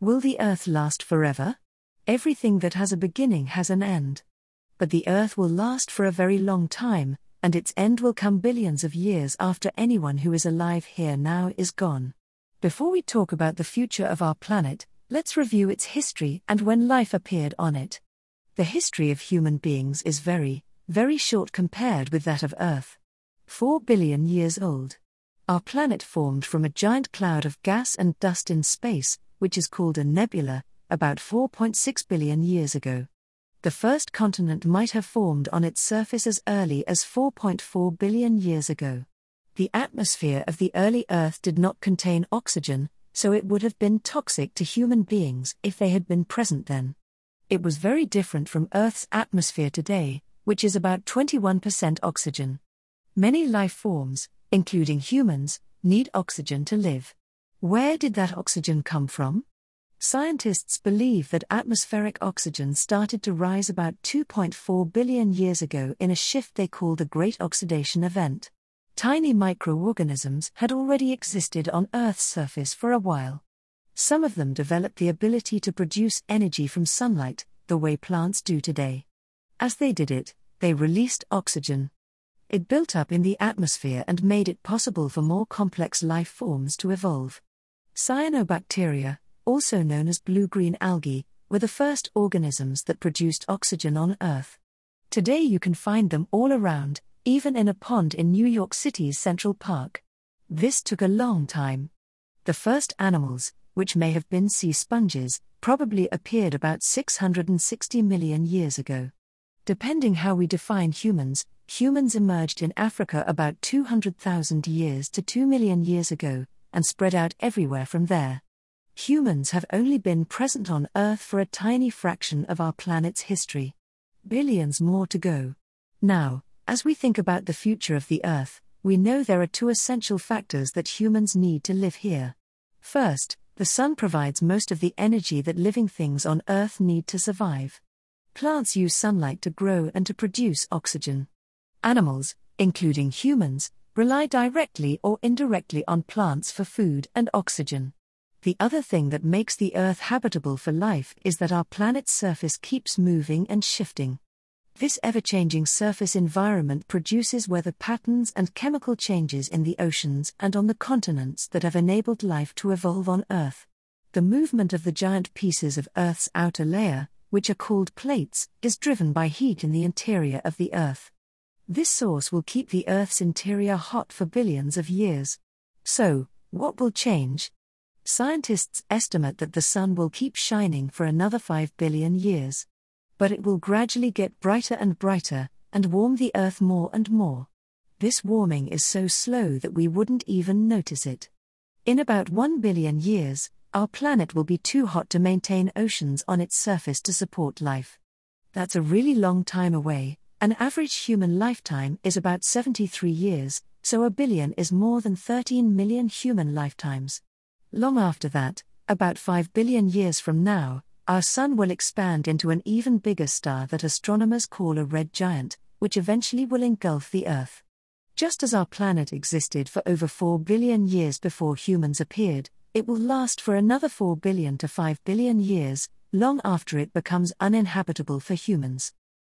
Will the earth last forever? Everything that has a beginning has an end. But the earth will last for a very long time, and its end will come billions of years after anyone who is alive here now is gone. Before we talk about the future of our planet, let's review its history and when life appeared on it. The history of human beings is very, very short compared with that of Earth. 4 billion years old. Our planet formed from a giant cloud of gas and dust in space, which is called a nebula, about 4.6 billion years ago. The first continent might have formed on its surface as early as 4.4 billion years ago. The atmosphere of the early Earth did not contain oxygen, so it would have been toxic to human beings if they had been present then. It was very different from Earth's atmosphere today, which is about 21% oxygen. Many life forms, including humans, need oxygen to live. Where did that oxygen come from? Scientists believe that atmospheric oxygen started to rise about 2.4 billion years ago in a shift they call the Great Oxidation Event. Tiny microorganisms had already existed on Earth's surface for a while. Some of them developed the ability to produce energy from sunlight, the way plants do today. As they did it, they released oxygen, it built up in the atmosphere and made it possible for more complex life forms to evolve. Cyanobacteria, also known as blue green algae, were the first organisms that produced oxygen on Earth. Today you can find them all around, even in a pond in New York City's Central Park. This took a long time. The first animals, which may have been sea sponges, probably appeared about 660 million years ago. Depending how we define humans, humans emerged in Africa about 200,000 years to 2 million years ago, and spread out everywhere from there. Humans have only been present on Earth for a tiny fraction of our planet's history. Billions more to go. Now, as we think about the future of the Earth, we know there are two essential factors that humans need to live here. First, the sun provides most of the energy that living things on Earth need to survive. Plants use sunlight to grow and to produce oxygen. Animals, including humans, rely directly or indirectly on plants for food and oxygen. The other thing that makes the Earth habitable for life is that our planet's surface keeps moving and shifting. This ever changing surface environment produces weather patterns and chemical changes in the oceans and on the continents that have enabled life to evolve on Earth. The movement of the giant pieces of Earth's outer layer, which are called plates, is driven by heat in the interior of the Earth. This source will keep the Earth's interior hot for billions of years. So, what will change? Scientists estimate that the Sun will keep shining for another 5 billion years. But it will gradually get brighter and brighter, and warm the Earth more and more. This warming is so slow that we wouldn't even notice it. In about 1 billion years, our planet will be too hot to maintain oceans on its surface to support life. That's a really long time away, an average human lifetime is about 73 years, so a billion is more than 13 million human lifetimes. Long after that, about 5 billion years from now, our Sun will expand into an even bigger star that astronomers call a red giant, which eventually will engulf the Earth. Just as our planet existed for over 4 billion years before humans appeared, it will last for another 4 billion to 5 billion years, long after it becomes uninhabitable for humans.